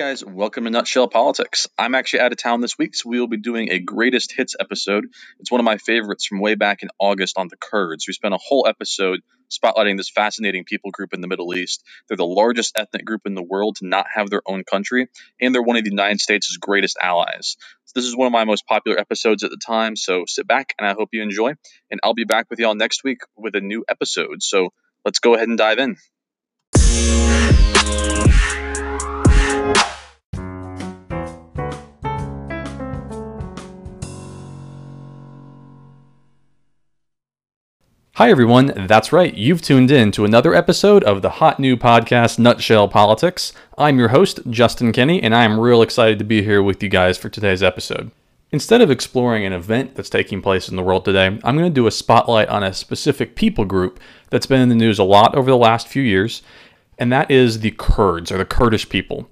guys, welcome to Nutshell Politics. I'm actually out of town this week, so we will be doing a greatest hits episode. It's one of my favorites from way back in August on the Kurds. We spent a whole episode spotlighting this fascinating people group in the Middle East. They're the largest ethnic group in the world to not have their own country, and they're one of the United States' greatest allies. So this is one of my most popular episodes at the time, so sit back and I hope you enjoy. And I'll be back with y'all next week with a new episode. So let's go ahead and dive in. Hi, everyone. That's right. You've tuned in to another episode of the hot new podcast, Nutshell Politics. I'm your host, Justin Kinney, and I'm real excited to be here with you guys for today's episode. Instead of exploring an event that's taking place in the world today, I'm going to do a spotlight on a specific people group that's been in the news a lot over the last few years, and that is the Kurds, or the Kurdish people.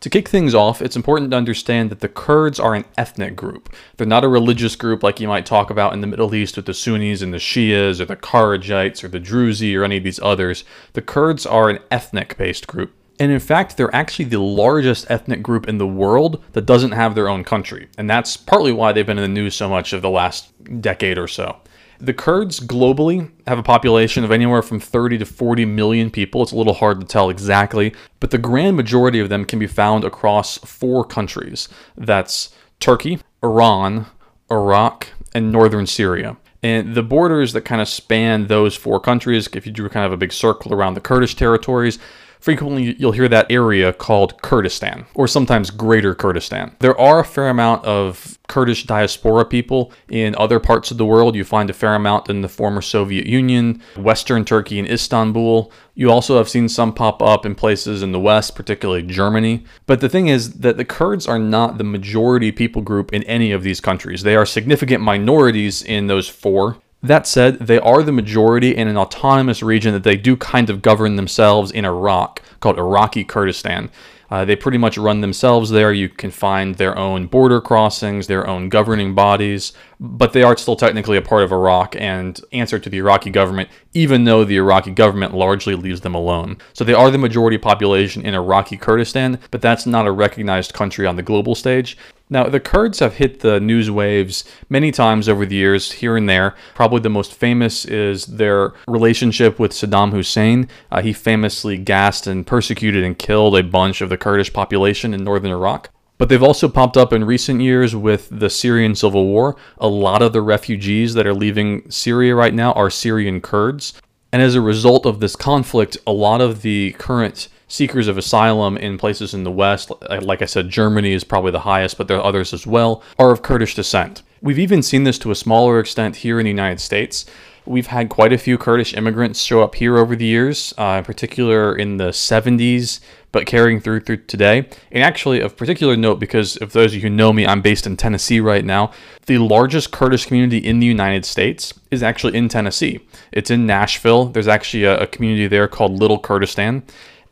To kick things off, it's important to understand that the Kurds are an ethnic group. They're not a religious group like you might talk about in the Middle East with the Sunnis and the Shias or the Kharijites or the Druzi or any of these others. The Kurds are an ethnic based group. And in fact, they're actually the largest ethnic group in the world that doesn't have their own country. And that's partly why they've been in the news so much of the last decade or so. The Kurds globally have a population of anywhere from 30 to 40 million people. It's a little hard to tell exactly, but the grand majority of them can be found across four countries. That's Turkey, Iran, Iraq, and northern Syria. And the borders that kind of span those four countries, if you drew kind of a big circle around the Kurdish territories, frequently you'll hear that area called Kurdistan, or sometimes Greater Kurdistan. There are a fair amount of Kurdish diaspora people in other parts of the world. You find a fair amount in the former Soviet Union, Western Turkey, and Istanbul. You also have seen some pop up in places in the West, particularly Germany. But the thing is that the Kurds are not the majority people group in any of these countries. They are significant minorities in those four. That said, they are the majority in an autonomous region that they do kind of govern themselves in Iraq, called Iraqi Kurdistan. Uh, they pretty much run themselves there. You can find their own border crossings, their own governing bodies, but they are still technically a part of Iraq and answer to the Iraqi government, even though the Iraqi government largely leaves them alone. So they are the majority population in Iraqi Kurdistan, but that's not a recognized country on the global stage. Now, the Kurds have hit the news waves many times over the years, here and there. Probably the most famous is their relationship with Saddam Hussein. Uh, he famously gassed and persecuted and killed a bunch of the Kurdish population in northern Iraq. But they've also popped up in recent years with the Syrian civil war. A lot of the refugees that are leaving Syria right now are Syrian Kurds. And as a result of this conflict, a lot of the current seekers of asylum in places in the West, like I said, Germany is probably the highest, but there are others as well, are of Kurdish descent. We've even seen this to a smaller extent here in the United States. We've had quite a few Kurdish immigrants show up here over the years, uh, in particular in the 70s, but carrying through through today. And actually, of particular note, because if those of you who know me, I'm based in Tennessee right now. The largest Kurdish community in the United States is actually in Tennessee. It's in Nashville. There's actually a, a community there called Little Kurdistan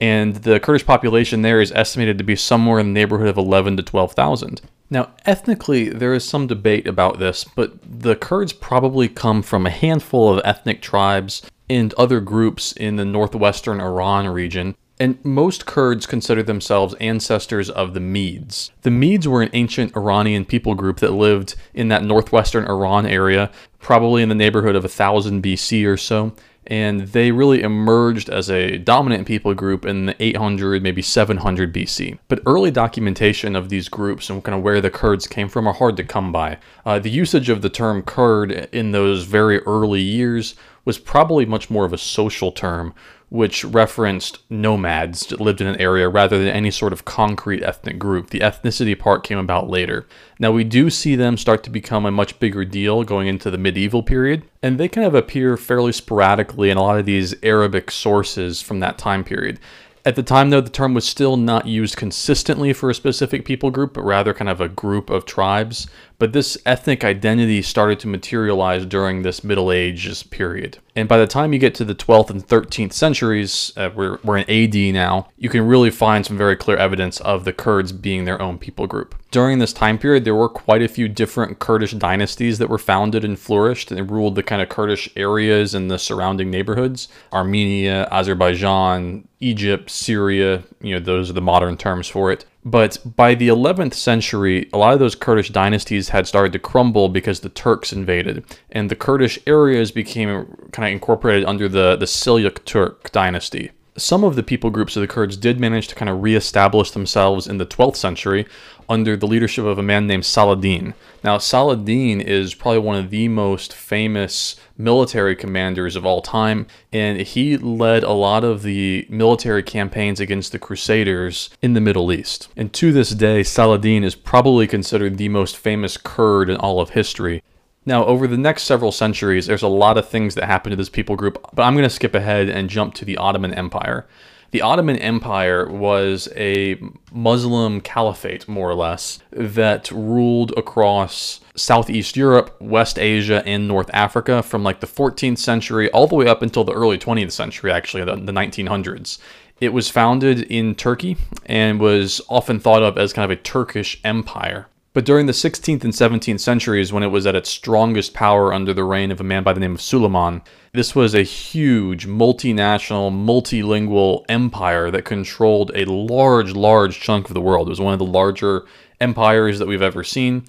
and the Kurdish population there is estimated to be somewhere in the neighborhood of 11 to 12,000. Now, ethnically, there is some debate about this, but the Kurds probably come from a handful of ethnic tribes and other groups in the northwestern Iran region, and most Kurds consider themselves ancestors of the Medes. The Medes were an ancient Iranian people group that lived in that northwestern Iran area, probably in the neighborhood of 1000 BC or so and they really emerged as a dominant people group in the 800, maybe 700 BC. But early documentation of these groups and kind of where the Kurds came from are hard to come by. Uh, the usage of the term Kurd in those very early years was probably much more of a social term which referenced nomads that lived in an area rather than any sort of concrete ethnic group. The ethnicity part came about later. Now, we do see them start to become a much bigger deal going into the medieval period, and they kind of appear fairly sporadically in a lot of these Arabic sources from that time period. At the time, though, the term was still not used consistently for a specific people group, but rather kind of a group of tribes. But this ethnic identity started to materialize during this Middle Ages period. And by the time you get to the 12th and 13th centuries, uh, we're, we're in AD now, you can really find some very clear evidence of the Kurds being their own people group. During this time period, there were quite a few different Kurdish dynasties that were founded and flourished and ruled the kind of Kurdish areas and the surrounding neighborhoods. Armenia, Azerbaijan, Egypt, Syria, you know, those are the modern terms for it. But by the 11th century, a lot of those Kurdish dynasties had started to crumble because the Turks invaded, and the Kurdish areas became kind of incorporated under the, the Seljuk Turk dynasty. Some of the people groups of the Kurds did manage to kind of reestablish themselves in the 12th century under the leadership of a man named Saladin. Now, Saladin is probably one of the most famous military commanders of all time, and he led a lot of the military campaigns against the Crusaders in the Middle East. And to this day, Saladin is probably considered the most famous Kurd in all of history. Now, over the next several centuries, there's a lot of things that happen to this people group, but I'm going to skip ahead and jump to the Ottoman Empire. The Ottoman Empire was a Muslim caliphate, more or less, that ruled across Southeast Europe, West Asia, and North Africa from like the 14th century all the way up until the early 20th century, actually, the, the 1900s. It was founded in Turkey and was often thought of as kind of a Turkish empire. But during the 16th and 17th centuries, when it was at its strongest power under the reign of a man by the name of Suleiman, this was a huge multinational, multilingual empire that controlled a large, large chunk of the world. It was one of the larger empires that we've ever seen.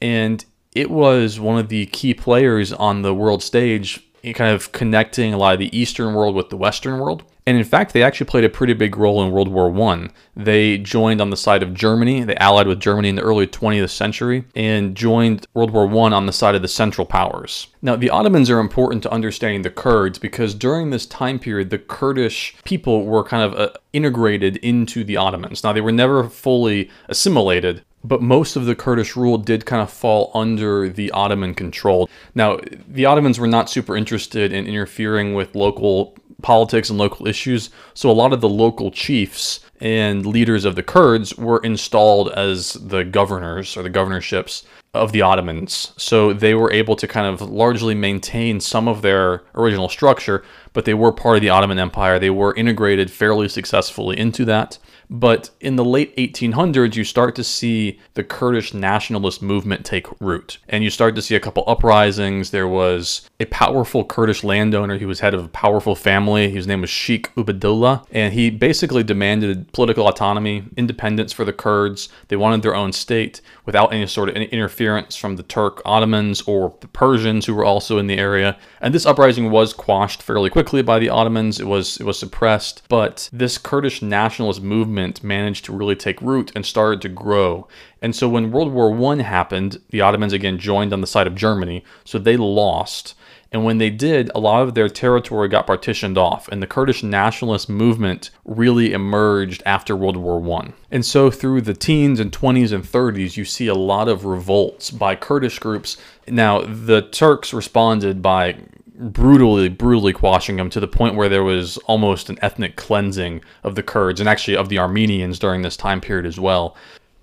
And it was one of the key players on the world stage, kind of connecting a lot of the Eastern world with the Western world. And in fact, they actually played a pretty big role in World War One. They joined on the side of Germany. They allied with Germany in the early 20th century and joined World War One on the side of the Central Powers. Now, the Ottomans are important to understanding the Kurds because during this time period, the Kurdish people were kind of uh, integrated into the Ottomans. Now, they were never fully assimilated, but most of the Kurdish rule did kind of fall under the Ottoman control. Now, the Ottomans were not super interested in interfering with local politics and local issues. So a lot of the local chiefs and leaders of the Kurds were installed as the governors or the governorships of the Ottomans. So they were able to kind of largely maintain some of their original structure, but they were part of the Ottoman Empire. They were integrated fairly successfully into that. But in the late 1800s, you start to see the Kurdish nationalist movement take root. And you start to see a couple uprisings. There was a powerful Kurdish landowner. He was head of a powerful family. His name was Sheikh Ubaidullah. And he basically demanded political autonomy, independence for the Kurds. They wanted their own state without any sort of interference from the Turk Ottomans or the Persians who were also in the area. And this uprising was quashed fairly quickly by the Ottomans. It was it was suppressed. But this Kurdish nationalist movement managed to really take root and started to grow. And so when World War I happened, the Ottomans again joined on the side of Germany, so they lost. And when they did, a lot of their territory got partitioned off, and the Kurdish nationalist movement really emerged after World War I. And so through the teens and 20s and 30s, you see a lot of revolts by Kurdish groups. Now, the Turks responded by brutally, brutally quashing them to the point where there was almost an ethnic cleansing of the Kurds and actually of the Armenians during this time period as well.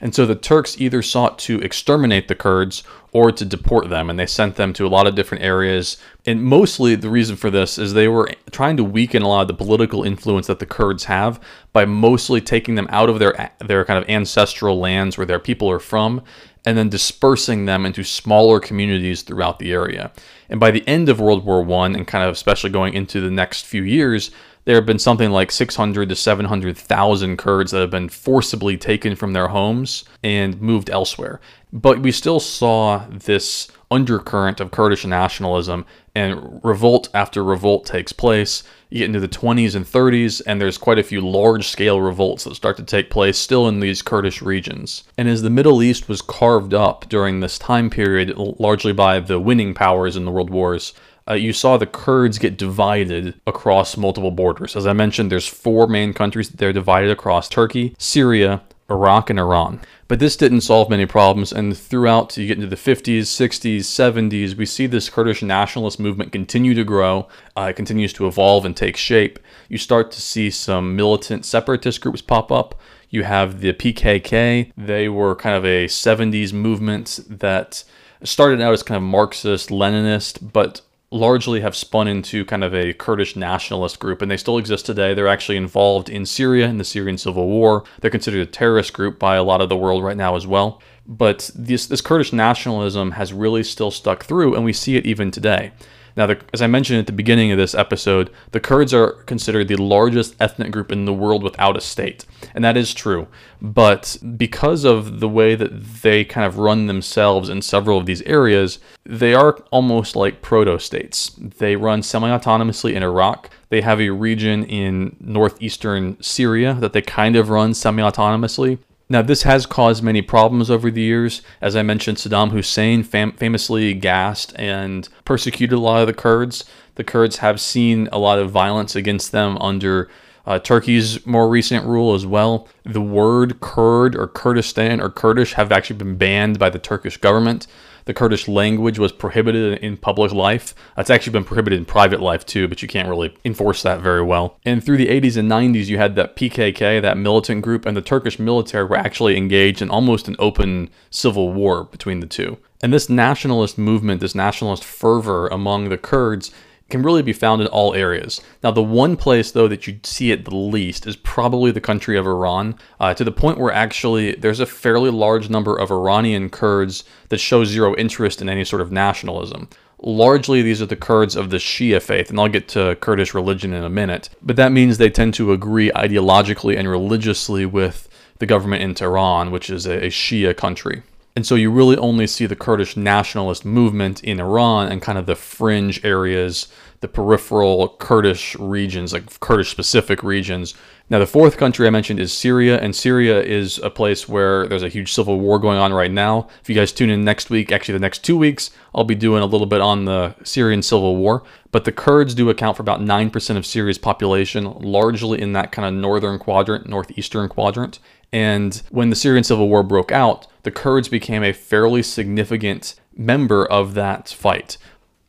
And so the Turks either sought to exterminate the Kurds or to deport them, and they sent them to a lot of different areas. And mostly the reason for this is they were trying to weaken a lot of the political influence that the Kurds have by mostly taking them out of their their kind of ancestral lands where their people are from and then dispersing them into smaller communities throughout the area. And by the end of World War I, and kind of especially going into the next few years, there have been something like 600 to 700,000 Kurds that have been forcibly taken from their homes and moved elsewhere. But we still saw this undercurrent of Kurdish nationalism, and revolt after revolt takes place. You get into the 20s and 30s, and there's quite a few large scale revolts that start to take place still in these Kurdish regions. And as the Middle East was carved up during this time period, largely by the winning powers in the world wars, uh, you saw the Kurds get divided across multiple borders. As I mentioned, there's four main countries that they're divided across Turkey, Syria, Iraq, and Iran. But this didn't solve many problems, and throughout you get into the 50s, 60s, 70s, we see this Kurdish nationalist movement continue to grow. Uh, it continues to evolve and take shape. You start to see some militant separatist groups pop up. You have the PKK. They were kind of a 70s movement that started out as kind of Marxist, Leninist, but largely have spun into kind of a Kurdish nationalist group, and they still exist today. They're actually involved in Syria in the Syrian civil war. They're considered a terrorist group by a lot of the world right now as well. But this, this Kurdish nationalism has really still stuck through, and we see it even today. Now, the, as I mentioned at the beginning of this episode, the Kurds are considered the largest ethnic group in the world without a state. And that is true. But because of the way that they kind of run themselves in several of these areas, they are almost like proto states. They run semi autonomously in Iraq. They have a region in northeastern Syria that they kind of run semi autonomously. Now, this has caused many problems over the years. As I mentioned, Saddam Hussein fam- famously gassed and persecuted a lot of the Kurds. The Kurds have seen a lot of violence against them under uh, Turkey's more recent rule as well. The word Kurd or Kurdistan or Kurdish have actually been banned by the Turkish government. The Kurdish language was prohibited in public life. It's actually been prohibited in private life too, but you can't really enforce that very well. And through the 80s and 90s, you had that PKK, that militant group, and the Turkish military were actually engaged in almost an open civil war between the two. And this nationalist movement, this nationalist fervor among the Kurds, can really be found in all areas. Now, the one place, though, that you'd see it the least is probably the country of Iran, uh, to the point where actually there's a fairly large number of Iranian Kurds that show zero interest in any sort of nationalism. Largely, these are the Kurds of the Shia faith, and I'll get to Kurdish religion in a minute. But that means they tend to agree ideologically and religiously with the government in Tehran, which is a, a Shia country. And so you really only see the Kurdish nationalist movement in Iran and kind of the fringe areas, the peripheral Kurdish regions, like Kurdish specific regions. Now, the fourth country I mentioned is Syria, and Syria is a place where there's a huge civil war going on right now. If you guys tune in next week, actually the next two weeks, I'll be doing a little bit on the Syrian civil war. But the Kurds do account for about 9% of Syria's population, largely in that kind of northern quadrant, northeastern quadrant. And when the Syrian civil war broke out, the Kurds became a fairly significant member of that fight.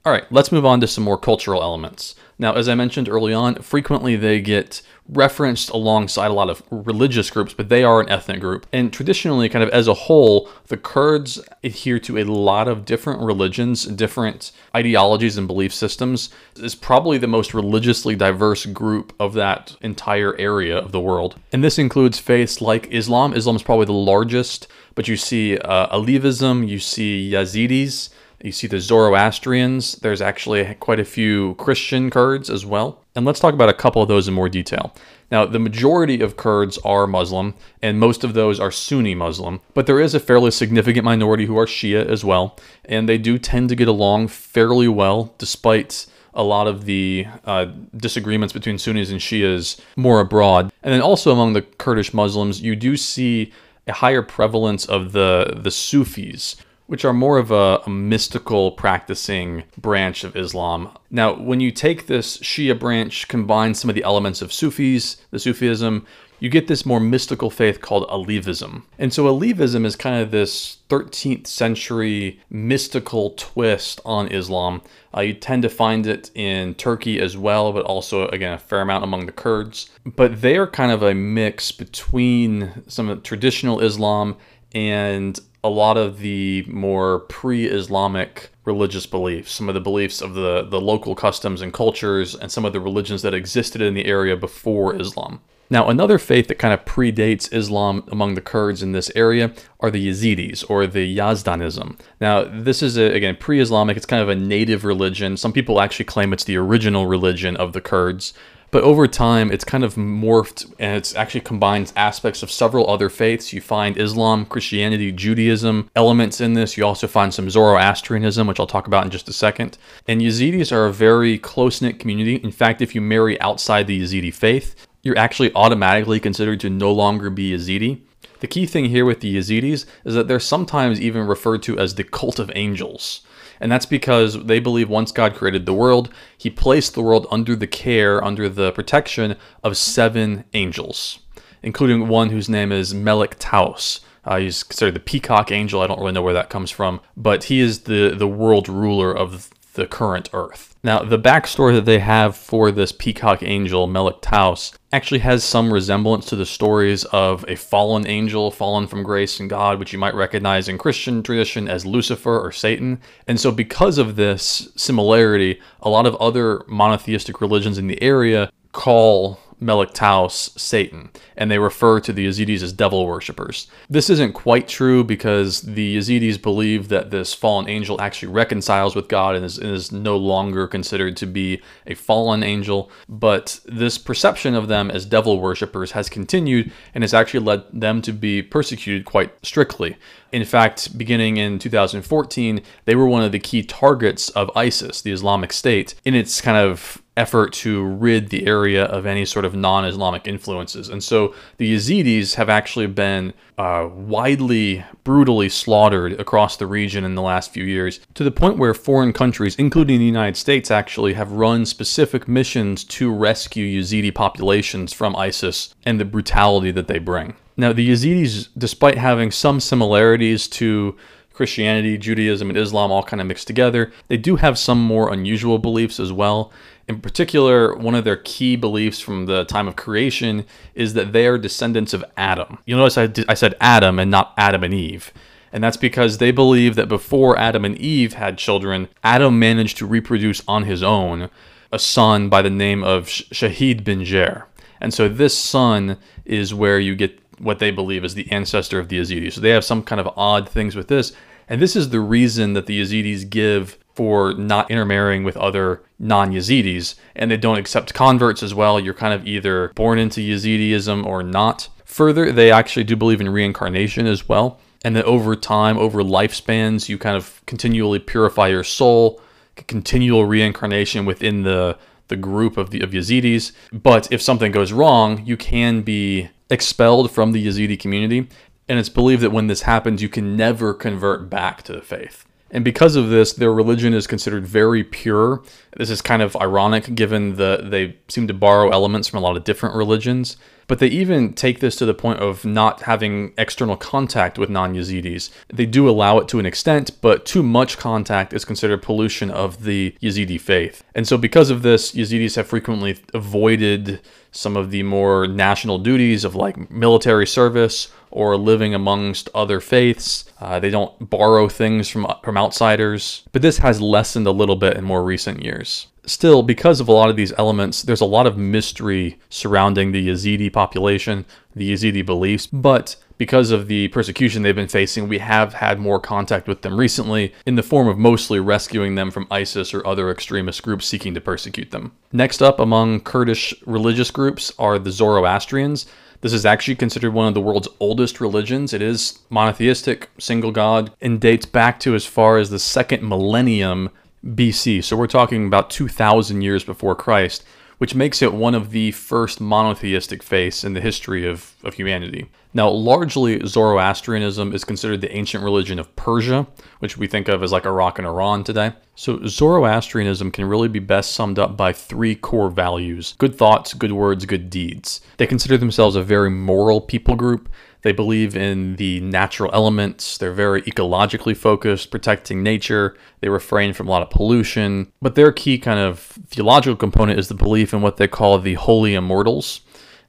All right, let's move on to some more cultural elements. Now, as I mentioned early on, frequently they get referenced alongside a lot of religious groups, but they are an ethnic group. And traditionally, kind of as a whole, the Kurds adhere to a lot of different religions, different ideologies, and belief systems. Is probably the most religiously diverse group of that entire area of the world. And this includes faiths like Islam. Islam is probably the largest, but you see uh, Alevism, you see Yazidis. You see the Zoroastrians. There's actually quite a few Christian Kurds as well. And let's talk about a couple of those in more detail. Now, the majority of Kurds are Muslim, and most of those are Sunni Muslim, but there is a fairly significant minority who are Shia as well, and they do tend to get along fairly well despite a lot of the uh, disagreements between Sunnis and Shias more abroad. And then also among the Kurdish Muslims, you do see a higher prevalence of the the Sufis, which are more of a, a, mystical practicing branch of Islam. Now, when you take this Shia branch, combine some of the elements of Sufis, the Sufism, you get this more mystical faith called Alevism. And so Alevism is kind of this 13th century mystical twist on Islam. Uh, you tend to find it in Turkey as well, but also, again, a fair amount among the Kurds. But they are kind of a mix between some of traditional Islam and a lot of the more pre-Islamic religious beliefs, some of the beliefs of the, the local customs and cultures, and some of the religions that existed in the area before Islam. Now, another faith that kind of predates Islam among the Kurds in this area are the Yazidis, or the Yazdanism. Now, this is, a, again, pre Islamic. It's kind of a native religion. Some people actually claim it's the original religion of the Kurds. But over time, it's kind of morphed and it's actually combines aspects of several other faiths. You find Islam, Christianity, Judaism elements in this. You also find some Zoroastrianism, which I'll talk about in just a second. And Yazidis are a very close knit community. In fact, if you marry outside the Yazidi faith, you're actually automatically considered to no longer be Yazidi. The key thing here with the Yazidis is that they're sometimes even referred to as the cult of angels. And that's because they believe once God created the world, he placed the world under the care, under the protection of seven angels, including one whose name is Melik Taus. Uh, he's considered the peacock angel. I don't really know where that comes from, but he is the, the world ruler of the current Earth. Now, the backstory that they have for this peacock angel, Melik Taus, actually has some resemblance to the stories of a fallen angel, fallen from grace and God, which you might recognize in Christian tradition as Lucifer or Satan. And so, because of this similarity, a lot of other monotheistic religions in the area call Melik Taus, Satan, and they refer to the Yazidis as devil worshippers. This isn't quite true because the Yazidis believe that this fallen angel actually reconciles with God and is, is no longer considered to be a fallen angel, but this perception of them as devil worshippers has continued and has actually led them to be persecuted quite strictly. In fact, beginning in 2014, they were one of the key targets of ISIS, the Islamic State, in its kind of effort to rid the area of any sort of non Islamic influences. And so the Yazidis have actually been uh, widely, brutally slaughtered across the region in the last few years, to the point where foreign countries, including the United States, actually have run specific missions to rescue Yazidi populations from ISIS and the brutality that they bring. Now, the Yazidis, despite having some similarities to Christianity, Judaism, and Islam all kind of mixed together, they do have some more unusual beliefs as well. In particular, one of their key beliefs from the time of creation is that they are descendants of Adam. You'll notice I, I said Adam and not Adam and Eve. And that's because they believe that before Adam and Eve had children, Adam managed to reproduce on his own a son by the name of Shahid bin Jair. And so this son is where you get what they believe is the ancestor of the Yazidis. So they have some kind of odd things with this. And this is the reason that the Yazidis give for not intermarrying with other non Yazidis. And they don't accept converts as well. You're kind of either born into Yazidism or not. Further, they actually do believe in reincarnation as well. And that over time, over lifespans, you kind of continually purify your soul, continual reincarnation within the the group of the of Yazidis. But if something goes wrong, you can be expelled from the Yazidi community, and it's believed that when this happens, you can never convert back to the faith. And because of this, their religion is considered very pure. This is kind of ironic given that they seem to borrow elements from a lot of different religions. But they even take this to the point of not having external contact with non Yazidis. They do allow it to an extent, but too much contact is considered pollution of the Yazidi faith. And so, because of this, Yazidis have frequently avoided some of the more national duties of like military service or living amongst other faiths. Uh, they don't borrow things from, from outsiders. But this has lessened a little bit in more recent years still, because of a lot of these elements, there's a lot of mystery surrounding the Yazidi population, the Yazidi beliefs, but because of the persecution they've been facing, we have had more contact with them recently in the form of mostly rescuing them from ISIS or other extremist groups seeking to persecute them. Next up among Kurdish religious groups are the Zoroastrians. This is actually considered one of the world's oldest religions. It is monotheistic, single god, and dates back to as far as the second millennium BC. So we're talking about 2,000 years before Christ, which makes it one of the first monotheistic faiths in the history of, of humanity. Now, largely, Zoroastrianism is considered the ancient religion of Persia, which we think of as like Iraq and Iran today. So, Zoroastrianism can really be best summed up by three core values good thoughts, good words, good deeds. They consider themselves a very moral people group. They believe in the natural elements. They're very ecologically focused, protecting nature. They refrain from a lot of pollution. But their key kind of theological component is the belief in what they call the holy immortals.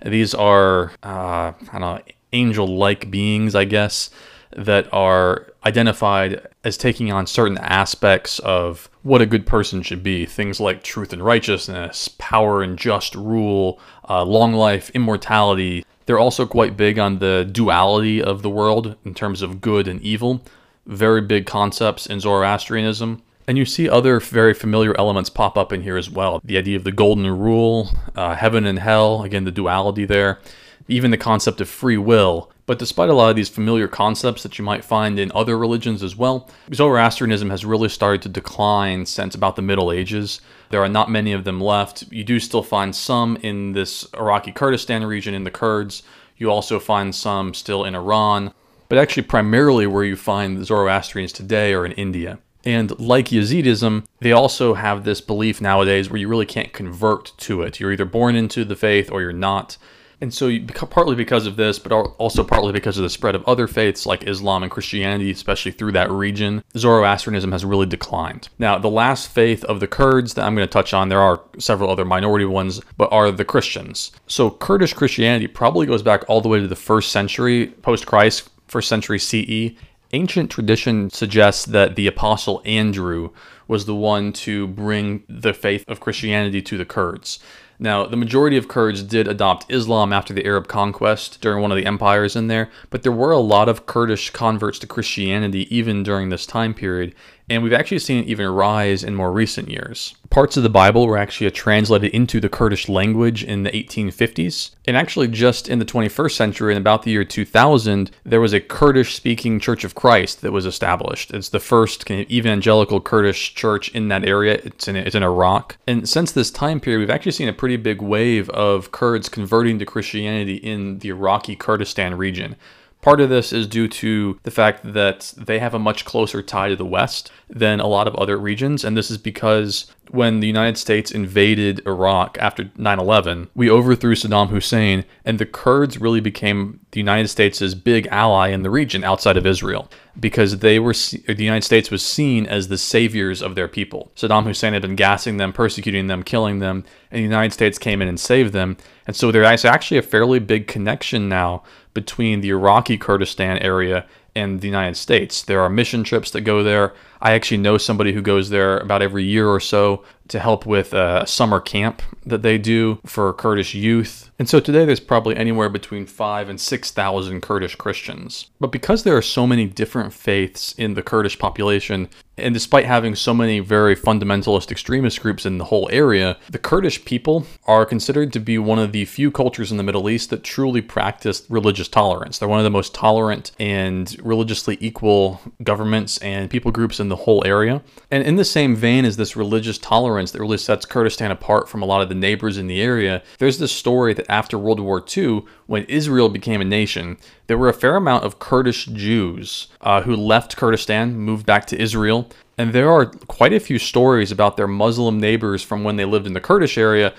These are, uh, I angel like beings, I guess, that are identified as taking on certain aspects of what a good person should be. Things like truth and righteousness, power and just rule, uh, long life, immortality, they're also quite big on the duality of the world in terms of good and evil. Very big concepts in Zoroastrianism. And you see other very familiar elements pop up in here as well. The idea of the golden rule, uh, heaven and hell, again, the duality there, even the concept of free will. But despite a lot of these familiar concepts that you might find in other religions as well, Zoroastrianism has really started to decline since about the Middle Ages. There are not many of them left. You do still find some in this Iraqi Kurdistan region in the Kurds. You also find some still in Iran. But actually, primarily where you find the Zoroastrians today are in India. And like Yazidism, they also have this belief nowadays where you really can't convert to it. You're either born into the faith or you're not. And so, partly because of this, but also partly because of the spread of other faiths like Islam and Christianity, especially through that region, Zoroastrianism has really declined. Now, the last faith of the Kurds that I'm going to touch on, there are several other minority ones, but are the Christians. So, Kurdish Christianity probably goes back all the way to the first century post Christ, first century CE. Ancient tradition suggests that the Apostle Andrew was the one to bring the faith of Christianity to the Kurds. Now, the majority of Kurds did adopt Islam after the Arab conquest during one of the empires in there, but there were a lot of Kurdish converts to Christianity even during this time period, and we've actually seen it even rise in more recent years. Parts of the Bible were actually translated into the Kurdish language in the 1850s, and actually just in the 21st century, in about the year 2000, there was a Kurdish-speaking Church of Christ that was established. It's the first evangelical Kurdish church in that area. It's in it's in Iraq, and since this time period, we've actually seen a pretty big wave of Kurds converting to Christianity in the Iraqi Kurdistan region. Part of this is due to the fact that they have a much closer tie to the West than a lot of other regions. And this is because when the United States invaded Iraq after 9 11, we overthrew Saddam Hussein, and the Kurds really became the United States' big ally in the region outside of Israel because they were the United States was seen as the saviors of their people. Saddam Hussein had been gassing them, persecuting them, killing them, and the United States came in and saved them. And so there's actually a fairly big connection now between the Iraqi Kurdistan area and the United States. There are mission trips that go there. I actually know somebody who goes there about every year or so to help with a summer camp that they do for Kurdish youth. And so today there's probably anywhere between 5 and 6,000 Kurdish Christians. But because there are so many different faiths in the Kurdish population, and despite having so many very fundamentalist extremist groups in the whole area, the Kurdish people are considered to be one of the few cultures in the Middle East that truly practice religious tolerance. They're one of the most tolerant and religiously equal governments and people groups in the whole area. And in the same vein as this religious tolerance that really sets Kurdistan apart from a lot of the neighbors in the area, there's this story that after World War II, when Israel became a nation, there were a fair amount of Kurdish Jews uh, who left Kurdistan, moved back to Israel, and there are quite a few stories about their Muslim neighbors from when they lived in the Kurdish area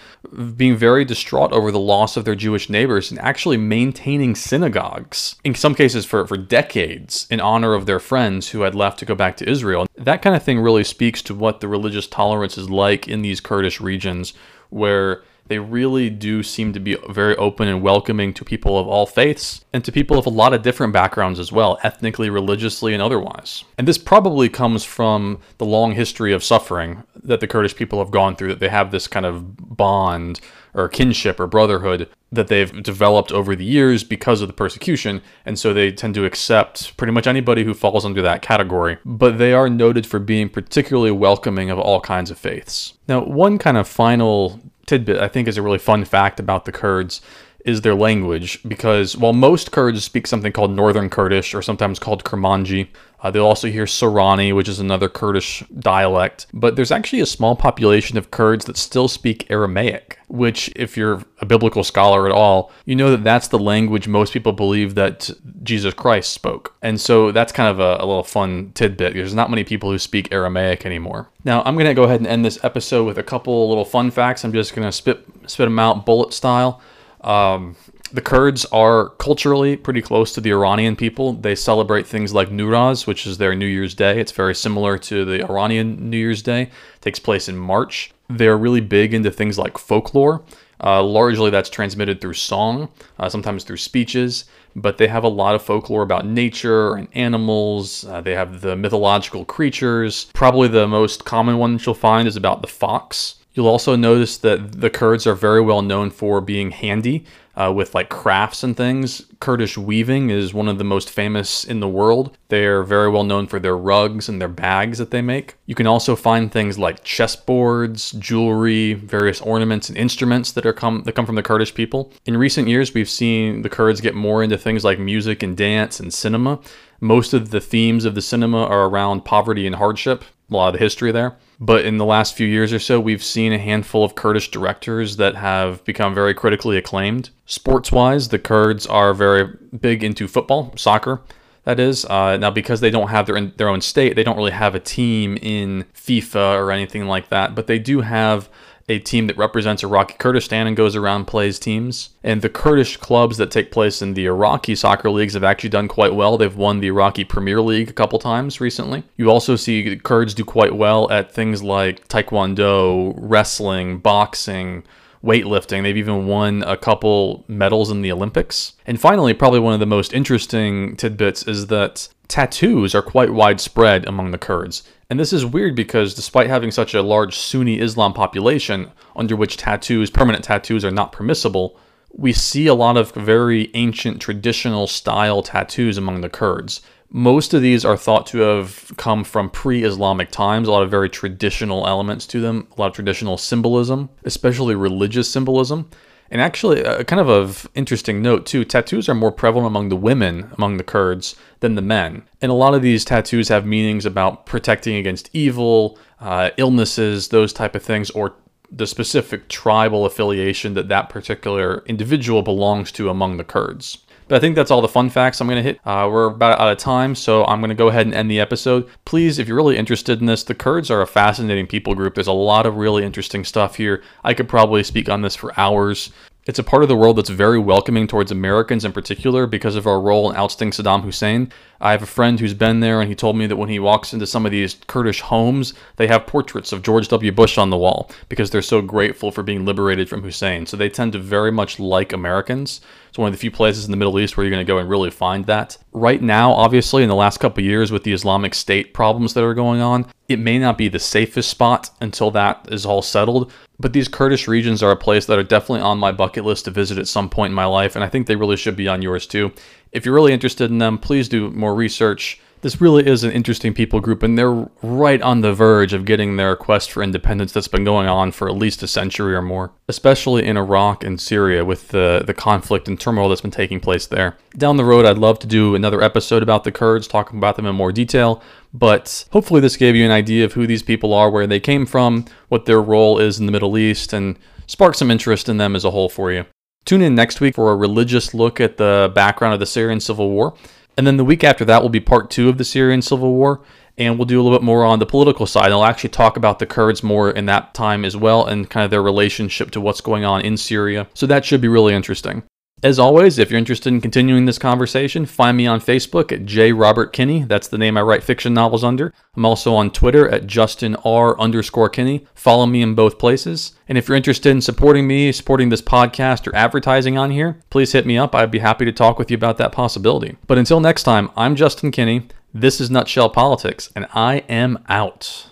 being very distraught over the loss of their Jewish neighbors and actually maintaining synagogues, in some cases for, for decades, in honor of their friends who had left to go back to Israel. That kind of thing really speaks to what the religious tolerance is like in these Kurdish regions, where they really do seem to be very open and welcoming to people of all faiths and to people of a lot of different backgrounds as well, ethnically, religiously, and otherwise. And this probably comes from the long history of suffering that the Kurdish people have gone through, that they have this kind of bond or kinship or brotherhood that they've developed over the years because of the persecution, and so they tend to accept pretty much anybody who falls under that category. But they are noted for being particularly welcoming of all kinds of faiths. Now, one kind of final tidbit I think is a really fun fact about the Kurds is their language because while most Kurds speak something called Northern Kurdish or sometimes called Kurmanji, uh, they'll also hear Sorani, which is another Kurdish dialect. But there's actually a small population of Kurds that still speak Aramaic, which, if you're a biblical scholar at all, you know that that's the language most people believe that Jesus Christ spoke. And so that's kind of a, a little fun tidbit. There's not many people who speak Aramaic anymore. Now, I'm going to go ahead and end this episode with a couple little fun facts. I'm just going to spit, spit them out bullet style. Um, the Kurds are culturally pretty close to the Iranian people. They celebrate things like Newroz, which is their New Year's Day. It's very similar to the Iranian New Year's Day. It takes place in March. They're really big into things like folklore. Uh, largely, that's transmitted through song, uh, sometimes through speeches, but they have a lot of folklore about nature and animals. Uh, they have the mythological creatures. Probably the most common one you'll find is about the fox. You'll also notice that the Kurds are very well known for being handy uh, with like crafts and things. Kurdish weaving is one of the most famous in the world. They're very well known for their rugs and their bags that they make. You can also find things like chessboards, jewelry, various ornaments and instruments that are come that come from the Kurdish people. In recent years, we've seen the Kurds get more into things like music and dance and cinema. Most of the themes of the cinema are around poverty and hardship, a lot of the history there. But in the last few years or so, we've seen a handful of Kurdish directors that have become very critically acclaimed. Sports wise, the Kurds are very big into football, soccer. That is uh, now because they don't have their their own state, they don't really have a team in FIFA or anything like that. But they do have a team that represents Iraqi Kurdistan and goes around plays teams. And the Kurdish clubs that take place in the Iraqi soccer leagues have actually done quite well. They've won the Iraqi Premier League a couple times recently. You also see Kurds do quite well at things like taekwondo, wrestling, boxing, weightlifting. They've even won a couple medals in the Olympics. And finally, probably one of the most interesting tidbits is that tattoos are quite widespread among the Kurds. And this is weird because despite having such a large Sunni Islam population, under which tattoos, permanent tattoos, are not permissible, we see a lot of very ancient traditional style tattoos among the Kurds. Most of these are thought to have come from pre Islamic times, a lot of very traditional elements to them, a lot of traditional symbolism, especially religious symbolism. And actually, a kind of of interesting note too, tattoos are more prevalent among the women among the Kurds than the men. And a lot of these tattoos have meanings about protecting against evil, uh, illnesses, those type of things, or the specific tribal affiliation that that particular individual belongs to among the Kurds. But I think that's all the fun facts I'm going to hit. Uh, we're about out of time, so I'm going to go ahead and end the episode. Please, if you're really interested in this, the Kurds are a fascinating people group. There's a lot of really interesting stuff here. I could probably speak on this for hours. It's a part of the world that's very welcoming towards Americans in particular because of our role in ousting Saddam Hussein. I have a friend who's been there, and he told me that when he walks into some of these Kurdish homes, they have portraits of George W. Bush on the wall because they're so grateful for being liberated from Hussein. So they tend to very much like Americans. It's one of the few places in the Middle East where you're going to go and really find that. Right now, obviously, in the last couple years with the Islamic State problems that are going on, it may not be the safest spot until that is all settled, but these Kurdish regions are a place that are definitely on my bucket list to visit at some point in my life, and I think they really should be on yours too. If you're really interested in them, please do more research. This really is an interesting people group, and they're right on the verge of getting their quest for independence that's been going on for at least a century or more, especially in Iraq and Syria with the, the conflict and turmoil that's been taking place there. Down the road, I'd love to do another episode about the Kurds, talking about them in more detail, but hopefully, this gave you an idea of who these people are, where they came from, what their role is in the Middle East, and spark some interest in them as a whole for you. Tune in next week for a religious look at the background of the Syrian civil war. And then the week after that will be part two of the Syrian civil war. And we'll do a little bit more on the political side. I'll actually talk about the Kurds more in that time as well and kind of their relationship to what's going on in Syria. So that should be really interesting. As always, if you're interested in continuing this conversation, find me on Facebook at J. Robert Kinney. That's the name I write fiction novels under. I'm also on Twitter at Justin R underscore Kinney. Follow me in both places. And if you're interested in supporting me, supporting this podcast, or advertising on here, please hit me up. I'd be happy to talk with you about that possibility. But until next time, I'm Justin Kinney. This is Nutshell Politics, and I am out.